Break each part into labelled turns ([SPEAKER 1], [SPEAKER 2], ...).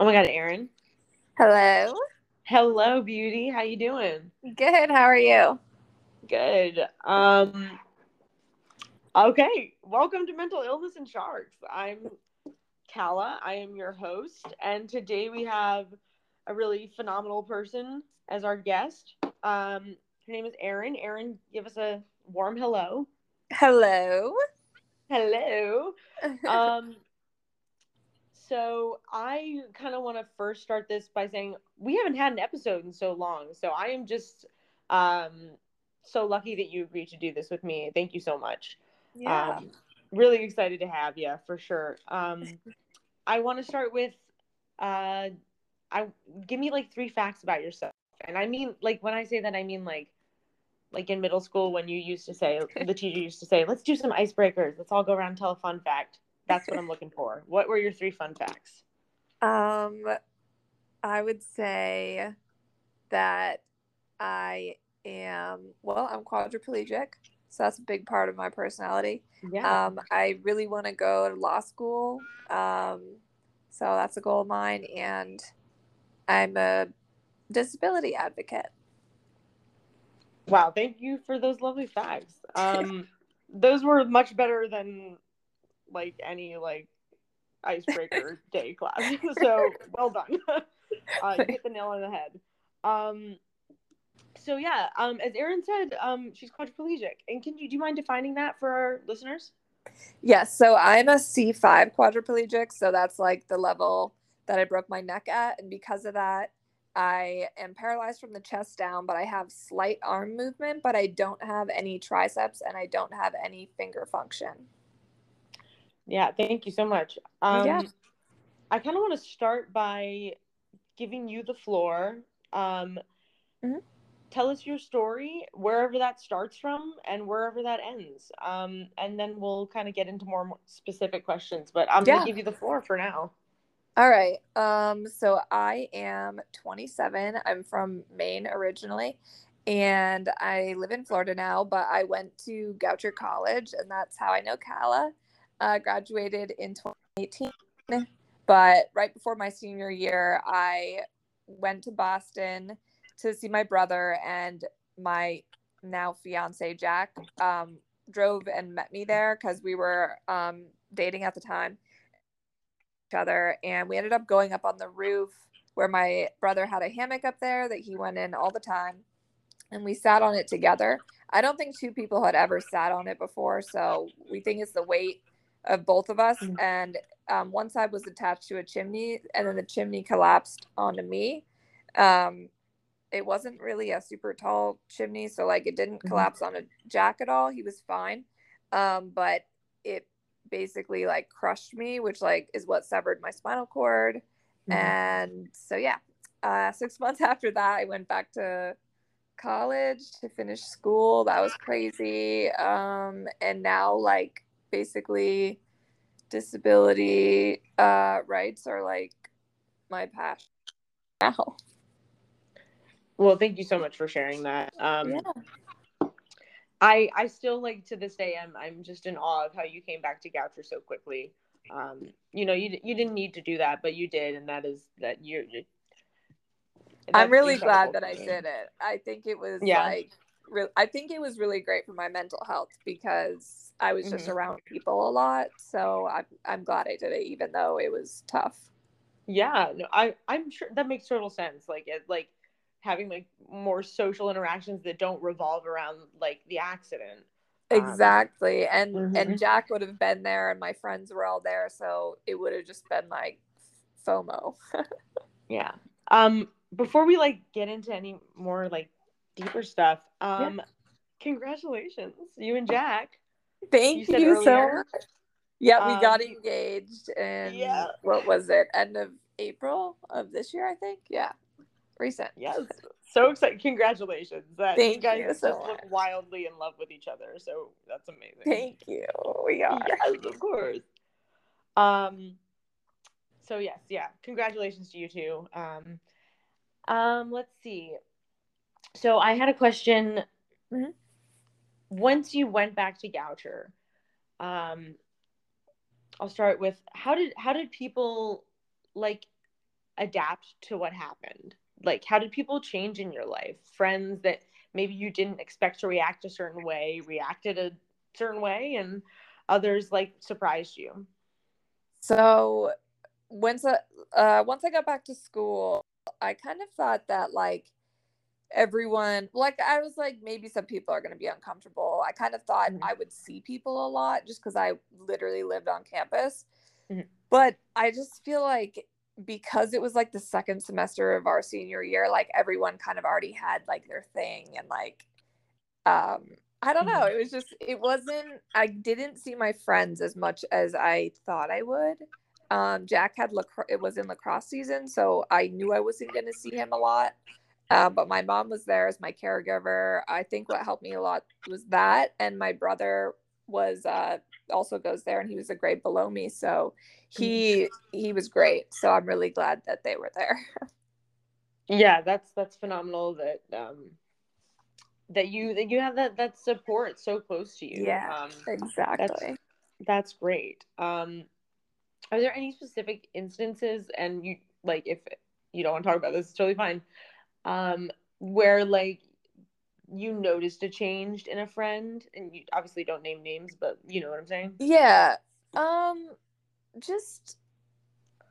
[SPEAKER 1] Oh my god, Erin.
[SPEAKER 2] Hello.
[SPEAKER 1] Hello, beauty. How you doing?
[SPEAKER 2] Good. How are you?
[SPEAKER 1] Good. Um Okay, welcome to Mental Illness and Sharks. I'm Calla. I am your host, and today we have a really phenomenal person as our guest. Um her name is Erin. Erin, give us a warm hello.
[SPEAKER 2] Hello.
[SPEAKER 1] Hello. Um so I kind of want to first start this by saying we haven't had an episode in so long. So I am just um, so lucky that you agreed to do this with me. Thank you so much.
[SPEAKER 2] Yeah.
[SPEAKER 1] Um, really excited to have you for sure. Um, I want to start with uh, I give me like three facts about yourself, and I mean like when I say that I mean like like in middle school when you used to say the teacher used to say let's do some icebreakers let's all go around and tell a fun fact that's what i'm looking for what were your three fun facts
[SPEAKER 2] um, I would say that I am well. I'm quadriplegic, so that's a big part of my personality.
[SPEAKER 1] yeah
[SPEAKER 2] Um, I really want to go to law school. Um, so that's a goal of mine, and I'm a disability advocate.
[SPEAKER 1] wow thank you for those lovely facts um those were much better than like any like icebreaker day class. So well done. Uh, you hit the nail on the head. Um so yeah um as Erin said um she's quadriplegic. And can you do you mind defining that for our listeners?
[SPEAKER 2] Yes, so I'm a C5 quadriplegic, so that's like the level that I broke my neck at. And because of that, I am paralyzed from the chest down, but I have slight arm movement, but I don't have any triceps and I don't have any finger function.
[SPEAKER 1] Yeah, thank you so much. Um,
[SPEAKER 2] Yeah.
[SPEAKER 1] I kind of want to start by giving you the floor. Um,
[SPEAKER 2] Mhm.
[SPEAKER 1] Tell us your story, wherever that starts from and wherever that ends. Um, and then we'll kind of get into more, more specific questions. But I'm
[SPEAKER 2] Yeah.
[SPEAKER 1] going to give you the floor for now.
[SPEAKER 2] All right. Um, so I am 27. I'm from Maine originally, and I live in Florida now, but I went to Goucher College, and that's how I know Calla. Uh, graduated in 2018, but right before my senior year, I went to Boston to see my brother and my now fiance Jack um, drove and met me there because we were um, dating at the time each other and we ended up going up on the roof where my brother had a hammock up there that he went in all the time and we sat on it together. I don't think two people had ever sat on it before so we think it's the weight of both of us
[SPEAKER 1] Mhm.
[SPEAKER 2] and um, one side was attached to a chimney and then the chimney collapsed onto me um, it wasn't really a super tall chimney so like it didn't
[SPEAKER 1] Mhm.
[SPEAKER 2] collapse on a jack at all he was fine um, but it basically like crushed me, which like is what severed my spinal cord.
[SPEAKER 1] Mhm.
[SPEAKER 2] And so yeah, uh, six months after that, I went back to college to finish school. That was crazy. Um, and now like basically disability uh, rights are like my passion now.
[SPEAKER 1] Well, thank you so much for sharing that. Um,
[SPEAKER 2] Yeah.
[SPEAKER 1] I I still like to this day I'm I'm just in awe of how you came back to Goucher so quickly. Um, you know, you you didn't need to do that, but you did, and that is that you're. you
[SPEAKER 2] I'm really glad that I did it. I think it was
[SPEAKER 1] Yeah.
[SPEAKER 2] like, re- I think it was really great for my mental health because I was just
[SPEAKER 1] Mhm.
[SPEAKER 2] around people a lot. So I'm I'm glad I did it, even though it was tough.
[SPEAKER 1] Yeah, no, I I'm sure that makes total sense. Like it like having like more social interactions that don't revolve around like the accident. Um,
[SPEAKER 2] Exactly, and
[SPEAKER 1] Mhm.
[SPEAKER 2] and Jack would have been there, and my friends were all there, so it would have just been like FOMO.
[SPEAKER 1] Yeah. Um, before we like get into any more like deeper stuff, um, congratulations, you and Jack.
[SPEAKER 2] Thank
[SPEAKER 1] You
[SPEAKER 2] you, so much. Yeah, we got
[SPEAKER 1] Um,
[SPEAKER 2] engaged, and
[SPEAKER 1] yeah.
[SPEAKER 2] what was it? End of April of this year, I think. Yeah, recent.
[SPEAKER 1] Yes. So excited! Congratulations! That you
[SPEAKER 2] Thank
[SPEAKER 1] guys
[SPEAKER 2] you
[SPEAKER 1] just
[SPEAKER 2] so
[SPEAKER 1] look wildly in love with each other. So that's amazing.
[SPEAKER 2] Thank you. We are.
[SPEAKER 1] Yes, of course. Um. So yes, yeah. Congratulations to you too. Um. Um. Let's see. So I had a question.
[SPEAKER 2] Mhm.
[SPEAKER 1] Once you went back to Goucher, um, I'll start with how did how did people like adapt to what happened? Like, how did people change in your life? Friends that maybe you didn't expect to react a certain way reacted a certain way, and others like surprised you.
[SPEAKER 2] So once I, uh, once I got back to school, I kind of thought that like everyone like i was like maybe some people are going to be uncomfortable i kind of thought mm-hmm. i would see people a lot just because i literally lived on campus mm-hmm. but i just feel like because it was like the second semester of our senior year like everyone kind of already had like their thing and like um i don't know mm-hmm. it was just it wasn't i didn't see my friends as much as i thought i would um jack had lacrosse it was in lacrosse season so i knew i wasn't going to see him a lot um, but my mom was there as my caregiver. I think what helped me a lot was that, and my brother was uh, also goes there, and he was a grade below me, so he he was great. So I'm really glad that they were there.
[SPEAKER 1] yeah, that's that's phenomenal that um, that you that you have that that support so close to you.
[SPEAKER 2] Yeah, um, exactly.
[SPEAKER 1] That's, that's great. Um, are there any specific instances, and you like if you don't want to talk about this, it's totally fine um, where like you noticed a change in a friend and you obviously don't name names but you know what i'm saying
[SPEAKER 2] yeah um just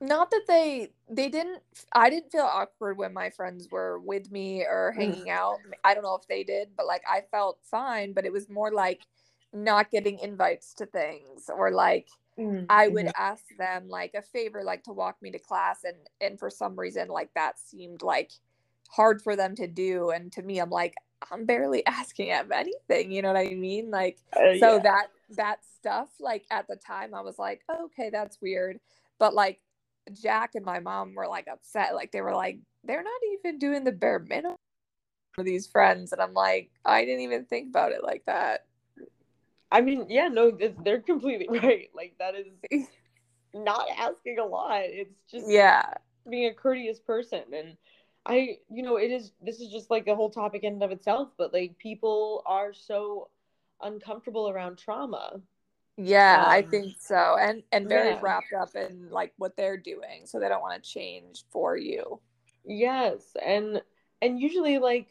[SPEAKER 2] not that they they didn't i didn't feel awkward when my friends were with me or hanging out i don't know if they did but like i felt fine but it was more like not getting invites to things or like mm-hmm. i would mm-hmm. ask them like a favor like to walk me to class and and for some reason like that seemed like hard for them to do and to me i'm like i'm barely asking of anything you know what i mean? Like uh, so yeah. that that stuff like at the time i was like okay that's weird but like jack and my mom were like upset like they were like they're not even doing the bare minimum for these friends and i'm like i didn't even think about it like that.
[SPEAKER 1] I mean yeah no they're completely right like that is not asking a lot it's just
[SPEAKER 2] yeah.
[SPEAKER 1] being a courteous person and I, you know, it is, this is just like a whole topic in and of itself, but like people are so uncomfortable around trauma.
[SPEAKER 2] Yeah, um, I think so. And, and very yeah. wrapped up in like what they're doing. So they don't want to change for you.
[SPEAKER 1] Yes. And, and usually like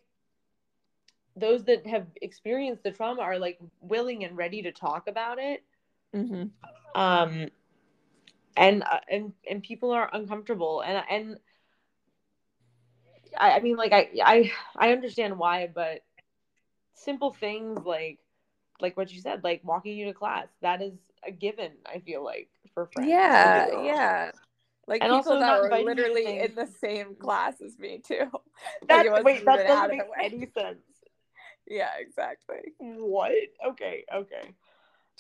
[SPEAKER 1] those that have experienced the trauma are like willing and ready to talk about it. Mm-hmm. Um, and, uh, and, and people are uncomfortable and, and, I, I mean, like I, I, I understand why, but simple things like, like what you said, like walking you to class, that is a given. I feel like for friends.
[SPEAKER 2] Yeah, yeah. Like and people that were literally in the same class as me too.
[SPEAKER 1] That, like wait, that doesn't make any sense.
[SPEAKER 2] Yeah, exactly.
[SPEAKER 1] What? Okay, okay.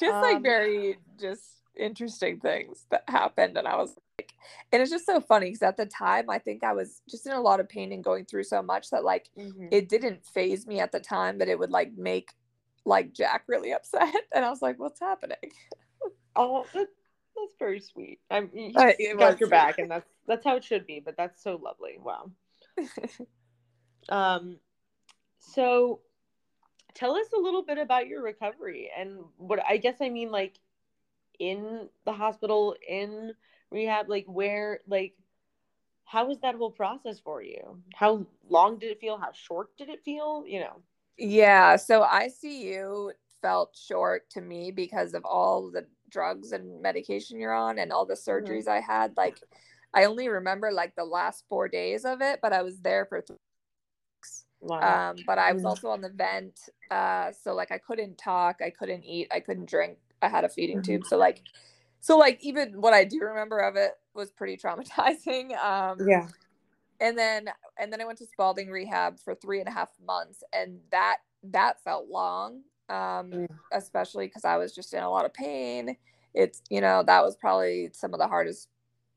[SPEAKER 2] Just um, like very just interesting things that happened, and I was and it's just so funny because at the time I think I was just in a lot of pain and going through so much that like mm-hmm. it didn't phase me at the time, but it would like make like Jack really upset, and I was like, "What's happening?"
[SPEAKER 1] oh, that's, that's very sweet. I'm you uh, got your back, and that's that's how it should be. But that's so lovely. Wow. um, so tell us a little bit about your recovery and what I guess I mean like in the hospital in rehab like where like how was that whole process for you how long did it feel how short did it feel you know
[SPEAKER 2] yeah so icu felt short to me because of all the drugs and medication you're on and all the mm-hmm. surgeries mm-hmm. i had like i only remember like the last four days of it but i was there for three weeks wow. um, but i was mm-hmm. also on the vent uh, so like i couldn't talk i couldn't eat i couldn't drink i had a feeding mm-hmm. tube so like so like even what I do remember of it was pretty traumatizing. Um,
[SPEAKER 1] yeah.
[SPEAKER 2] And then and then I went to Spaulding rehab for three and a half months, and that that felt long, um, mm. especially because I was just in a lot of pain. It's you know that was probably some of the hardest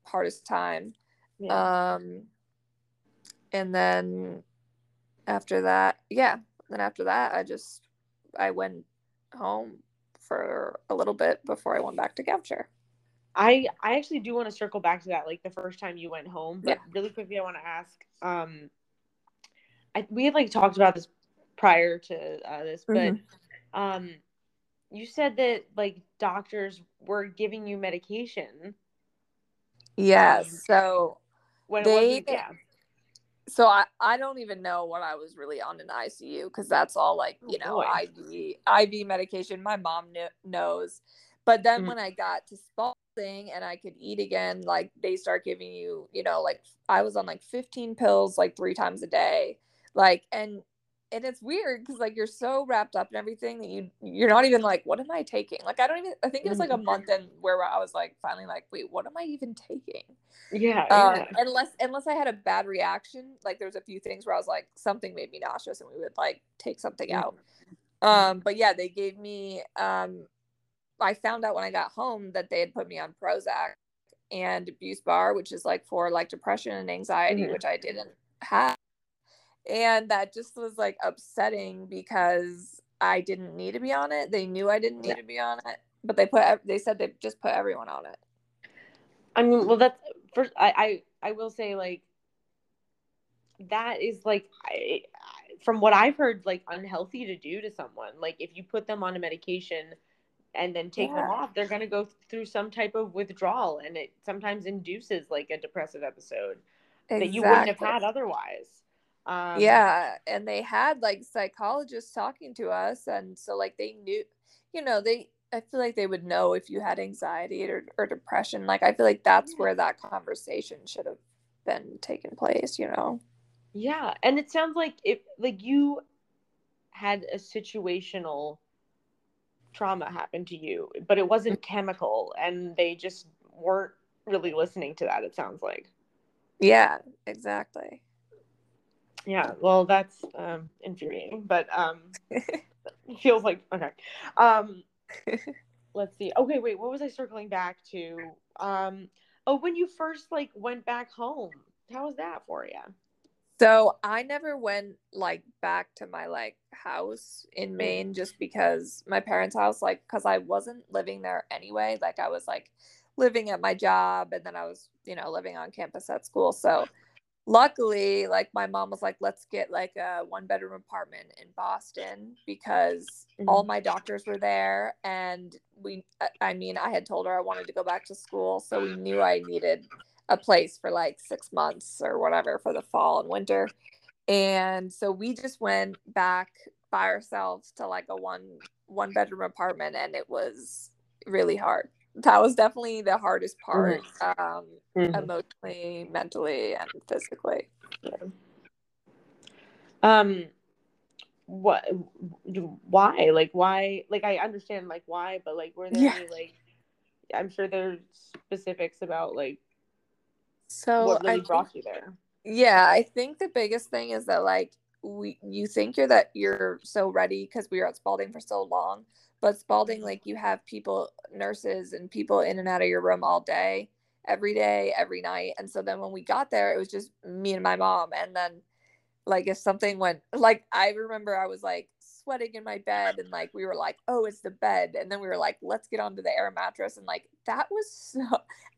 [SPEAKER 2] hardest time. Yeah. Um, and then after that, yeah, then after that, I just I went home for a little bit before I went back to Goucher.
[SPEAKER 1] I I actually do want to circle back to that, like the first time you went home. But yeah. really quickly, I want to ask. Um, I we had like talked about this prior to uh, this, but mm-hmm. um, you said that like doctors were giving you medication.
[SPEAKER 2] Yes. Um, so
[SPEAKER 1] when
[SPEAKER 2] They-
[SPEAKER 1] it wasn't yeah
[SPEAKER 2] so I, I don't even know what I was really on in ICU because that's all like you
[SPEAKER 1] Oh,
[SPEAKER 2] know
[SPEAKER 1] boy.
[SPEAKER 2] IV IV medication. My mom kn- knows, but then
[SPEAKER 1] Mhm.
[SPEAKER 2] when I got to Spaulding and I could eat again, like they start giving you you know like I was on like 15 pills like three times a day, like and and it's weird because like you're so wrapped up in everything that you you're not even like what am I taking? Like I don't even I think it was like a
[SPEAKER 1] Mhm.
[SPEAKER 2] month in where I was like finally like wait what am I even taking?
[SPEAKER 1] yeah,
[SPEAKER 2] um,
[SPEAKER 1] yeah.
[SPEAKER 2] unless unless I had a bad reaction, like there's a few things where I was like something made me nauseous and we would like take something
[SPEAKER 1] Mhm.
[SPEAKER 2] out. Um, but yeah, they gave me. Um, I found out when I got home that they had put me on Prozac and BuSpar, which is like for like depression and anxiety,
[SPEAKER 1] Mhm.
[SPEAKER 2] which I didn't have, and that just was like upsetting because I didn't need to be on it. They knew I didn't need
[SPEAKER 1] Yeah.
[SPEAKER 2] to be on it, but they put they said they just put everyone on it.
[SPEAKER 1] I mean, well, that's first. I I, I will say like that is like I, from what I've heard, like unhealthy to do to someone. Like if you put them on a medication and then take them off, they're gonna go through some type of withdrawal, and it sometimes induces like a depressive episode that you wouldn't have had otherwise. Um,
[SPEAKER 2] yeah and they had like psychologists talking to us and so like they knew you know they i feel like they would know if you had anxiety or, or depression like i feel like that's where that conversation should have been taking place you know?
[SPEAKER 1] Yeah, and it sounds like if like you had a situational trauma happen to you, but it wasn't chemical and they just weren't really listening to that it sounds like.
[SPEAKER 2] yeah exactly
[SPEAKER 1] Yeah, well that's um infuriating, but um feels like okay. Um let's see. Okay, wait, what was I circling back to? Um oh, when you first like went back home. How was that for you?
[SPEAKER 2] So I never went like back to my like house in Maine just because my parents' house, like, because I wasn't living there anyway. Like I was like living at my job and then I was, you know, living on campus at school. So luckily, like my mom was like, let's get like a one bedroom apartment in Boston because all mm. my doctors were there. And we, I- I mean, I had told her I wanted to go back to school. So we knew I needed a place for like six months or whatever for the fall and winter. And so we just went back by ourselves to like a one one bedroom apartment and it was really hard. That was definitely the hardest part, um,
[SPEAKER 1] Mhm.
[SPEAKER 2] emotionally, mentally, and physically.
[SPEAKER 1] um what why like why like i understand like why but like were there
[SPEAKER 2] Yeah.
[SPEAKER 1] any like i'm sure there's specifics about like
[SPEAKER 2] So
[SPEAKER 1] what
[SPEAKER 2] I
[SPEAKER 1] really
[SPEAKER 2] think-
[SPEAKER 1] brought you there
[SPEAKER 2] yeah i think the biggest thing is that like we you think you're that you're so ready because we were at spaulding for so long but spaulding like you have people nurses and people in and out of your room all day every day every night. And so then when we got there it was just me and my mom. And then like if something went like i remember i was like sweating in my bed and like we were like oh it's the bed. And then we were like let's get onto the air mattress. And like that was so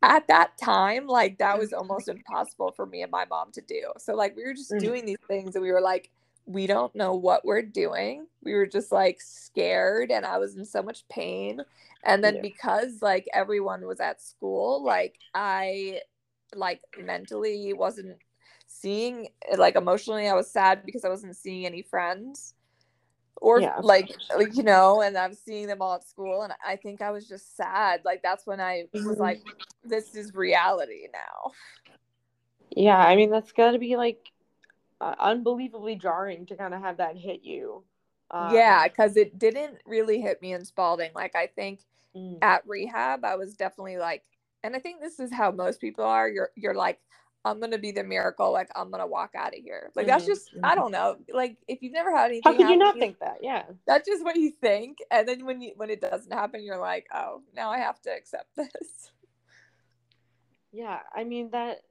[SPEAKER 2] at that time like that was almost impossible for me and my mom to do. So like we were just
[SPEAKER 1] Mhm.
[SPEAKER 2] doing these things and we were like we don't know what we're doing we were just like scared and i was in so much pain and then
[SPEAKER 1] Yeah.
[SPEAKER 2] because like everyone was at school like i like mentally wasn't seeing like emotionally i was sad because i wasn't seeing any friends or
[SPEAKER 1] Yeah.
[SPEAKER 2] like like you know and i'm seeing them all at school and i think i was just sad like that's when i was
[SPEAKER 1] Mhm.
[SPEAKER 2] like this is reality now
[SPEAKER 1] yeah i mean that's gotta be like uh, unbelievably jarring to kind of have that hit you. Um,
[SPEAKER 2] yeah because it didn't really hit me in spaulding like i think
[SPEAKER 1] mm,
[SPEAKER 2] at rehab i was definitely like and i think this is how most people are you're you're like i'm gonna be the miracle like i'm gonna walk out of here. Like that's
[SPEAKER 1] Mhm,
[SPEAKER 2] just i
[SPEAKER 1] mhm.
[SPEAKER 2] don't know like if you've never had anything
[SPEAKER 1] how could you not
[SPEAKER 2] to
[SPEAKER 1] think that? Yeah.
[SPEAKER 2] that's just what you think and then when you when it doesn't happen you're like oh now i have to accept this.
[SPEAKER 1] Yeah i mean that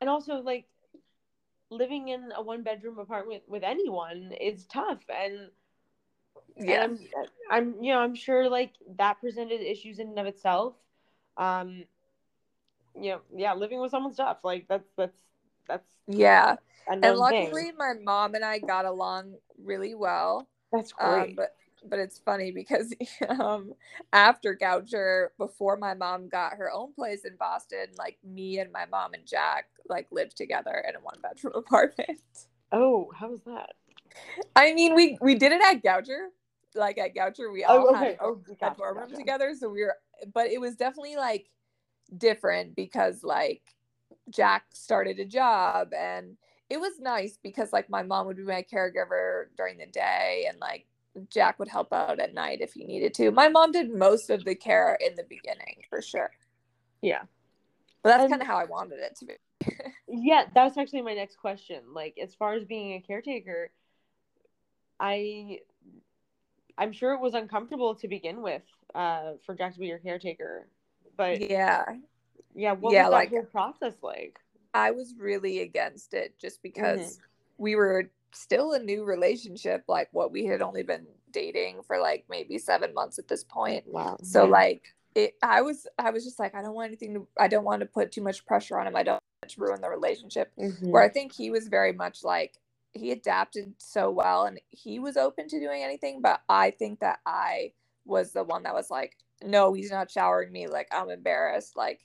[SPEAKER 1] and also like living in a one bedroom apartment with anyone is tough and
[SPEAKER 2] yeah
[SPEAKER 1] and I'm, I'm you know i'm sure like that presented issues in and of itself. Um you know yeah living with someone's tough like that's that's that's
[SPEAKER 2] yeah. and luckily
[SPEAKER 1] thing.
[SPEAKER 2] my mom and i got along really well.
[SPEAKER 1] That's
[SPEAKER 2] um,
[SPEAKER 1] great.
[SPEAKER 2] but but it's funny because um, after Goucher, before my mom got her own place in Boston, like me and my mom and Jack like lived together in a one bedroom apartment.
[SPEAKER 1] Oh, how was that?
[SPEAKER 2] I mean, we we did it at Goucher. Like at Goucher, we all
[SPEAKER 1] Oh, okay.
[SPEAKER 2] had
[SPEAKER 1] Oh,
[SPEAKER 2] a
[SPEAKER 1] gotcha,
[SPEAKER 2] dorm room
[SPEAKER 1] gotcha.
[SPEAKER 2] together. So we were, but it was definitely like different because like Jack started a job and it was nice because like my mom would be my caregiver during the day and like Jack would help out at night if he needed to. My mom did most of the care in the beginning for sure.
[SPEAKER 1] Yeah.
[SPEAKER 2] But that's kind of how I wanted it to be.
[SPEAKER 1] Yeah, that was actually my next question. Like, as far as being a caretaker, I, I'm sure it was uncomfortable to begin with, uh, for Jack to be your caretaker. But yeah,
[SPEAKER 2] yeah.
[SPEAKER 1] what
[SPEAKER 2] Yeah,
[SPEAKER 1] was that
[SPEAKER 2] like-
[SPEAKER 1] whole process like?
[SPEAKER 2] I was really against it just because
[SPEAKER 1] Mm-hmm.
[SPEAKER 2] we were still a new relationship. Like what we had only been dating for like maybe seven months at this point.
[SPEAKER 1] Wow.
[SPEAKER 2] So like it I was I was just like, I don't want anything to I don't want to put too much pressure on him. I don't want to ruin the relationship.
[SPEAKER 1] Mhm.
[SPEAKER 2] Where I think he was very much like he adapted so well and he was open to doing anything, but I think that I was the one that was like, No, he's not showering me, like I'm embarrassed. Like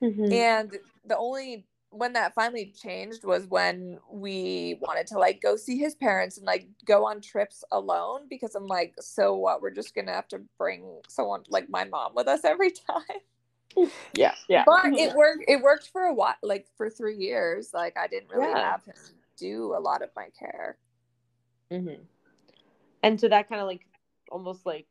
[SPEAKER 1] Mhm.
[SPEAKER 2] and the only when that finally changed was when we wanted to like go see his parents and like go on trips alone because I'm like, so what? We're just gonna have to bring someone like my mom with us every time.
[SPEAKER 1] yeah, yeah.
[SPEAKER 2] But it worked. It worked for a while, like for three years. Like I didn't really
[SPEAKER 1] Yeah.
[SPEAKER 2] have him do a lot of my care.
[SPEAKER 1] hmm And so that kind of like almost like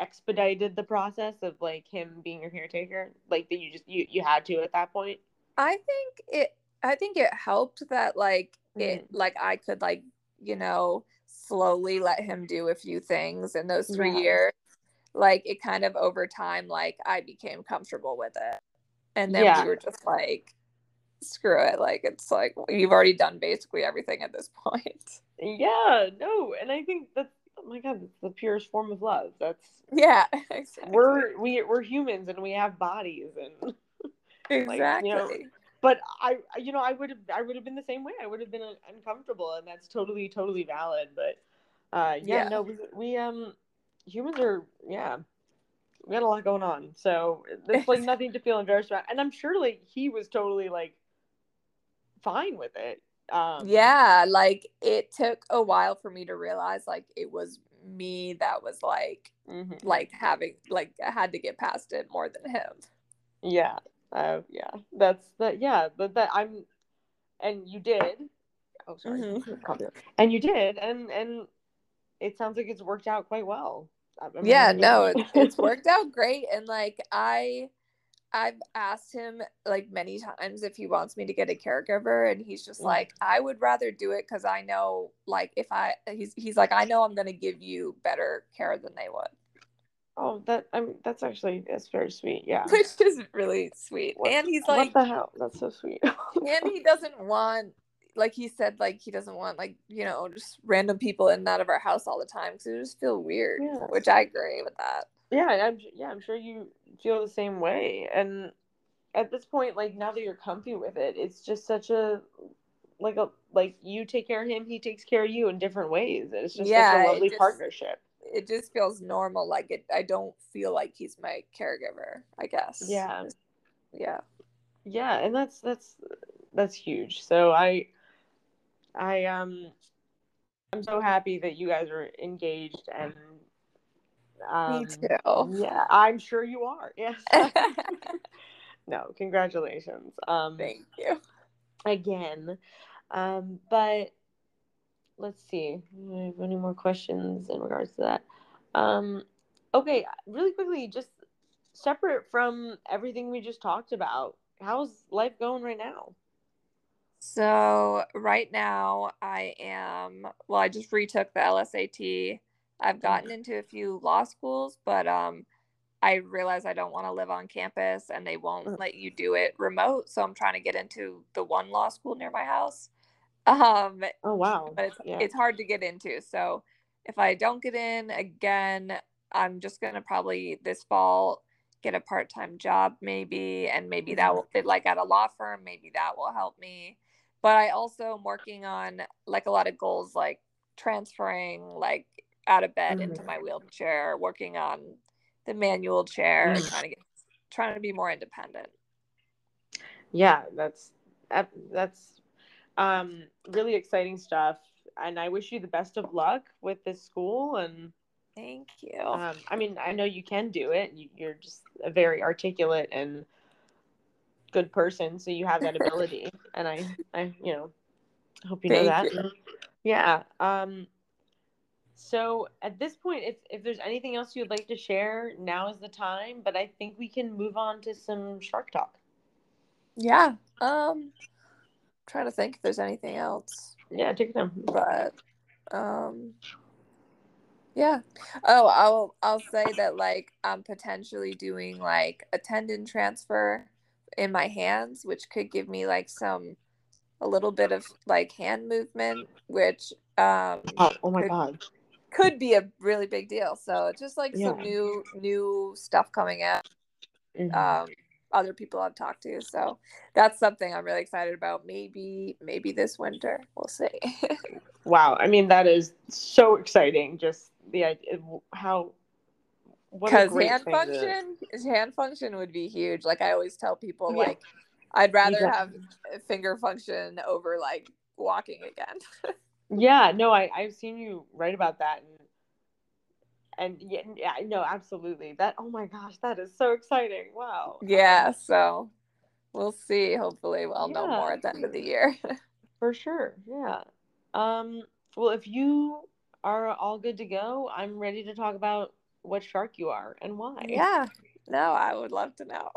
[SPEAKER 1] expedited the process of like him being your caretaker, like that you just you you had to at that point.
[SPEAKER 2] I think it I think it helped that like it
[SPEAKER 1] Mm-hmm.
[SPEAKER 2] like I could like, you know, slowly let him do a few things in those 3
[SPEAKER 1] Yeah.
[SPEAKER 2] years. Like it kind of over time like I became comfortable with it. And then
[SPEAKER 1] Yeah.
[SPEAKER 2] we were just like screw it like it's like you've already done basically everything at this point.
[SPEAKER 1] Yeah, no, and I think that's my god, it's the purest form of love. That's
[SPEAKER 2] Yeah, exactly.
[SPEAKER 1] we're we we're humans and we have bodies and
[SPEAKER 2] exactly.
[SPEAKER 1] you know, but I you know I would have I would have been the same way. I would have been uncomfortable and that's totally totally valid. But uh yeah,
[SPEAKER 2] Yeah.
[SPEAKER 1] no we, we um humans are yeah we got a lot going on so there's like nothing to feel embarrassed about and I'm sure like he was totally like fine with it. Um,
[SPEAKER 2] yeah like it took a while for me to realize like it was me that was like
[SPEAKER 1] mhm.
[SPEAKER 2] like having like I had to get past it more than him
[SPEAKER 1] Yeah. Uh, yeah. That's that. Yeah. But that I'm, and you did. Oh, sorry.
[SPEAKER 2] Mhm.
[SPEAKER 1] And you did, and and it sounds like it's worked out quite well. I- I mean,
[SPEAKER 2] yeah no it, it's worked out great and like i i've asked him like many times if he wants me to get a caregiver and he's just
[SPEAKER 1] Mm.
[SPEAKER 2] like i would rather do it because i know like if i he's, he's like i know i'm going to give you better care than they would
[SPEAKER 1] Oh, that I'm. That's actually that's very sweet. Yeah.
[SPEAKER 2] which is really sweet
[SPEAKER 1] What-
[SPEAKER 2] and he's like, what
[SPEAKER 1] the hell? That's so sweet.
[SPEAKER 2] and he doesn't want like he said like he doesn't want like you know just random people in and out of our house all the time because it just feel weird
[SPEAKER 1] Yeah.
[SPEAKER 2] which i agree with that
[SPEAKER 1] yeah, I'm. Yeah, I'm sure you feel the same way. And at this point, like now that you're comfy with it, it's just such a like a like you take care of him, he takes care of you in different ways. It's just
[SPEAKER 2] Yeah,
[SPEAKER 1] such a lovely
[SPEAKER 2] just-
[SPEAKER 1] partnership.
[SPEAKER 2] it just feels normal like it i don't feel like he's my caregiver i guess
[SPEAKER 1] Yeah.
[SPEAKER 2] yeah
[SPEAKER 1] yeah and that's that's that's huge so i i um i'm so happy that you guys are engaged and um
[SPEAKER 2] me too.
[SPEAKER 1] yeah i'm sure you are yes no congratulations. Um
[SPEAKER 2] thank you.
[SPEAKER 1] again um but let's see do I have any more questions in regards to that? Um okay really quickly just separate from everything we just talked about how's life going right now?
[SPEAKER 2] So right now i am well i just retook the lsat i've gotten into a few law schools but um i realize i don't want to live on campus and they won't
[SPEAKER 1] Mm.
[SPEAKER 2] let you do it remote so i'm trying to get into the one law school near my house um
[SPEAKER 1] oh wow
[SPEAKER 2] but it's
[SPEAKER 1] yeah
[SPEAKER 2] it's hard to get into. So if I don't get in again, I'm just gonna probably this fall get a part time job maybe, and maybe that will fit like at a law firm. Maybe that will help me. But I also am working on like a lot of goals, like transferring. Like out of bed into my wheelchair, working on the manual chair,
[SPEAKER 1] Mm.
[SPEAKER 2] trying to get trying to be more independent.
[SPEAKER 1] Yeah, that's that's um really exciting stuff. And I wish you the best of luck with this school. And
[SPEAKER 2] Thank you.
[SPEAKER 1] um, I mean, I know you can do it. You, you're just a very articulate and good person, so you have that ability. and I, I, you know, hope you know
[SPEAKER 2] Thank
[SPEAKER 1] that. Yeah. Um. So at this point, if if there's anything else you'd like to share, now is the time. But I think we can move on to some shark talk.
[SPEAKER 2] yeah. Um trying to think if there's anything else.
[SPEAKER 1] Yeah, take it down.
[SPEAKER 2] but um yeah oh i'll i'll say that like i'm potentially doing like a tendon transfer in my hands which could give me like some a little bit of like hand movement which um
[SPEAKER 1] Oh, oh my
[SPEAKER 2] Good.
[SPEAKER 1] god.
[SPEAKER 2] Could be a really big deal so just like some new new stuff coming out
[SPEAKER 1] Mhm.
[SPEAKER 2] um other people I've talked to. So that's something I'm really excited about. Maybe maybe this winter. We'll see.
[SPEAKER 1] Wow, I mean that is so exciting. Just the idea, how what
[SPEAKER 2] Because hand function is hand function would be huge. Like I always tell people,
[SPEAKER 1] Yeah.
[SPEAKER 2] like I'd rather
[SPEAKER 1] Yeah.
[SPEAKER 2] have finger function over like walking again.
[SPEAKER 1] Yeah, no, I I've seen you write about that, and and yeah, yeah, no, absolutely. That oh my gosh, that is so exciting. Wow.
[SPEAKER 2] yeah. So we'll see. Hopefully, we'll know more at the end of the year.
[SPEAKER 1] For sure. Yeah. Um. Well, if you are all good to go, I'm ready to talk about what shark you are and why.
[SPEAKER 2] yeah. No, I would love to know.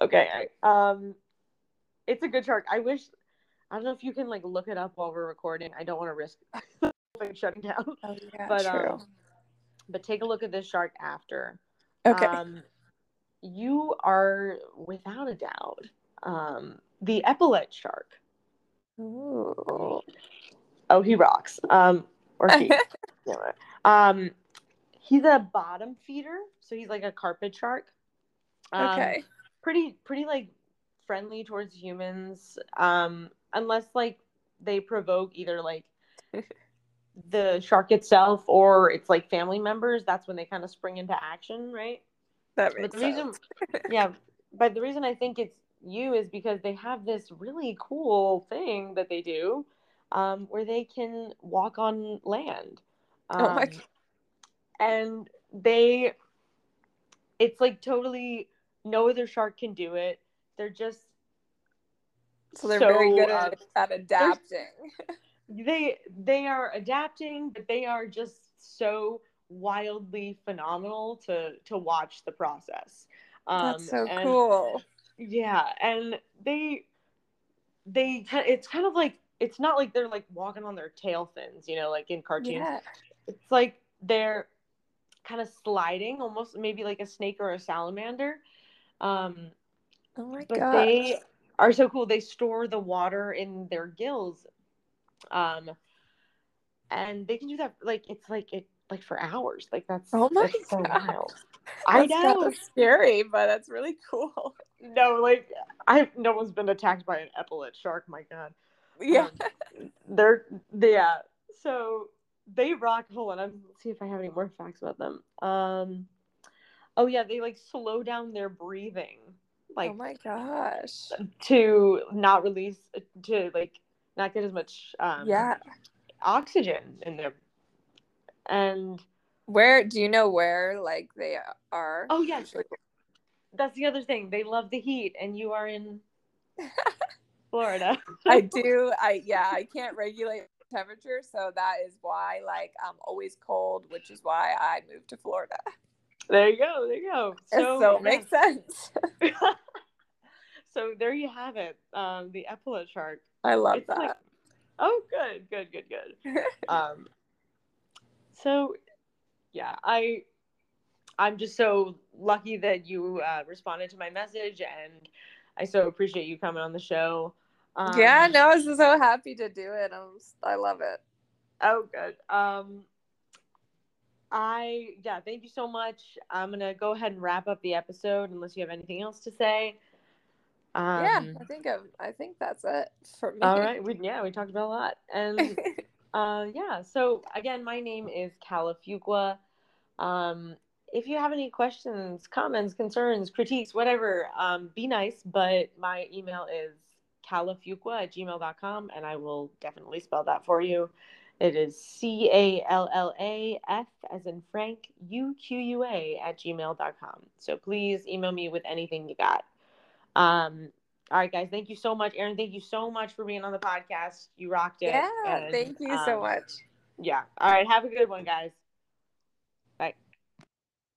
[SPEAKER 1] Okay. I- Um. It's a good shark. I wish. I don't know if you can like look it up while we're recording. I don't want to risk thing shutting down.
[SPEAKER 2] Oh yeah,
[SPEAKER 1] But
[SPEAKER 2] true.
[SPEAKER 1] um, but take a look at this shark after.
[SPEAKER 2] okay.
[SPEAKER 1] Um, you are without a doubt um, the epaulet shark.
[SPEAKER 2] Ooh.
[SPEAKER 1] Oh, he rocks. Um, or he. Um, he's a bottom feeder, so he's like a carpet shark. Um,
[SPEAKER 2] okay.
[SPEAKER 1] Pretty, pretty like friendly towards humans. Um, unless like they provoke either like the shark itself or it's like family members. That's when they kind of spring into action, right?
[SPEAKER 2] That
[SPEAKER 1] But
[SPEAKER 2] makes
[SPEAKER 1] the reason, yeah, but the reason I think it's you is because they have this really cool thing that they do, um, where they can walk on land. Um,
[SPEAKER 2] Oh my God.
[SPEAKER 1] And they, it's like totally no other shark can do it. They're just
[SPEAKER 2] So they're very
[SPEAKER 1] so,
[SPEAKER 2] good
[SPEAKER 1] uh,
[SPEAKER 2] at, at adapting.
[SPEAKER 1] they they are adapting, but they are just so wildly phenomenal to to watch the process. Um,
[SPEAKER 2] That's so
[SPEAKER 1] and-
[SPEAKER 2] cool.
[SPEAKER 1] Yeah, and they they it's kind of like it's not like they're like walking on their tail fins, you know, like in cartoons.
[SPEAKER 2] Yeah.
[SPEAKER 1] It's like they're kind of sliding, almost maybe like a snake or a salamander. Um,
[SPEAKER 2] Oh my
[SPEAKER 1] but
[SPEAKER 2] god.
[SPEAKER 1] they are so cool. They store the water in their gills, um, and they can do that like it's like it like for hours. Like that's
[SPEAKER 2] Oh my
[SPEAKER 1] that's so wild. I know.
[SPEAKER 2] scary, but that's really cool.
[SPEAKER 1] No, like I no one's been attacked by an epaulet shark. My God.
[SPEAKER 2] Yeah.
[SPEAKER 1] Um, they're yeah. So they rock. Hold on, I'm let's see if I have any more facts about them. Um, oh yeah, they like slow down their breathing, like
[SPEAKER 2] oh my gosh.
[SPEAKER 1] to not release to like not get as much um
[SPEAKER 2] yeah.
[SPEAKER 1] oxygen in there. And
[SPEAKER 2] Where do you know where like they are?
[SPEAKER 1] oh yeah, that's the other thing. They love the heat, and you are in Florida.
[SPEAKER 2] I do. I yeah, I can't regulate temperature, so that is why like I'm always cold, which is why I moved to Florida.
[SPEAKER 1] There you go. There you go.
[SPEAKER 2] So,
[SPEAKER 1] So,
[SPEAKER 2] it makes sense.
[SPEAKER 1] so there you have it. Um, the epaulet shark.
[SPEAKER 2] I love
[SPEAKER 1] It's
[SPEAKER 2] that.
[SPEAKER 1] like- Oh, good, good, good, good. um, so yeah, I I'm just so lucky that you uh, responded to my message, and I so appreciate you coming on the show. Um,
[SPEAKER 2] yeah, no, I was so happy to do it. I'm I love it.
[SPEAKER 1] Oh, good. Um, I yeah, thank you so much. I'm gonna go ahead and wrap up the episode unless you have anything else to say. Um,
[SPEAKER 2] yeah, I think i I think that's it for me.
[SPEAKER 1] All right. We, yeah, we talked about a lot. And Uh, yeah. So again, my name is Calla Fuqua. Um, if you have any questions, comments, concerns, critiques, whatever, um, be nice. But my email is callafuqua at gmail.com, and I will definitely spell that for you. It is C A L L A F as in Frank, U Q U A at gmail.com. So please email me with anything you got. Um, all right, guys. Thank you so much, Erin. Thank you so much for being on the podcast. You rocked it.
[SPEAKER 2] Yeah,
[SPEAKER 1] and,
[SPEAKER 2] thank you so
[SPEAKER 1] um,
[SPEAKER 2] much.
[SPEAKER 1] Yeah. All right. Have a good one, guys.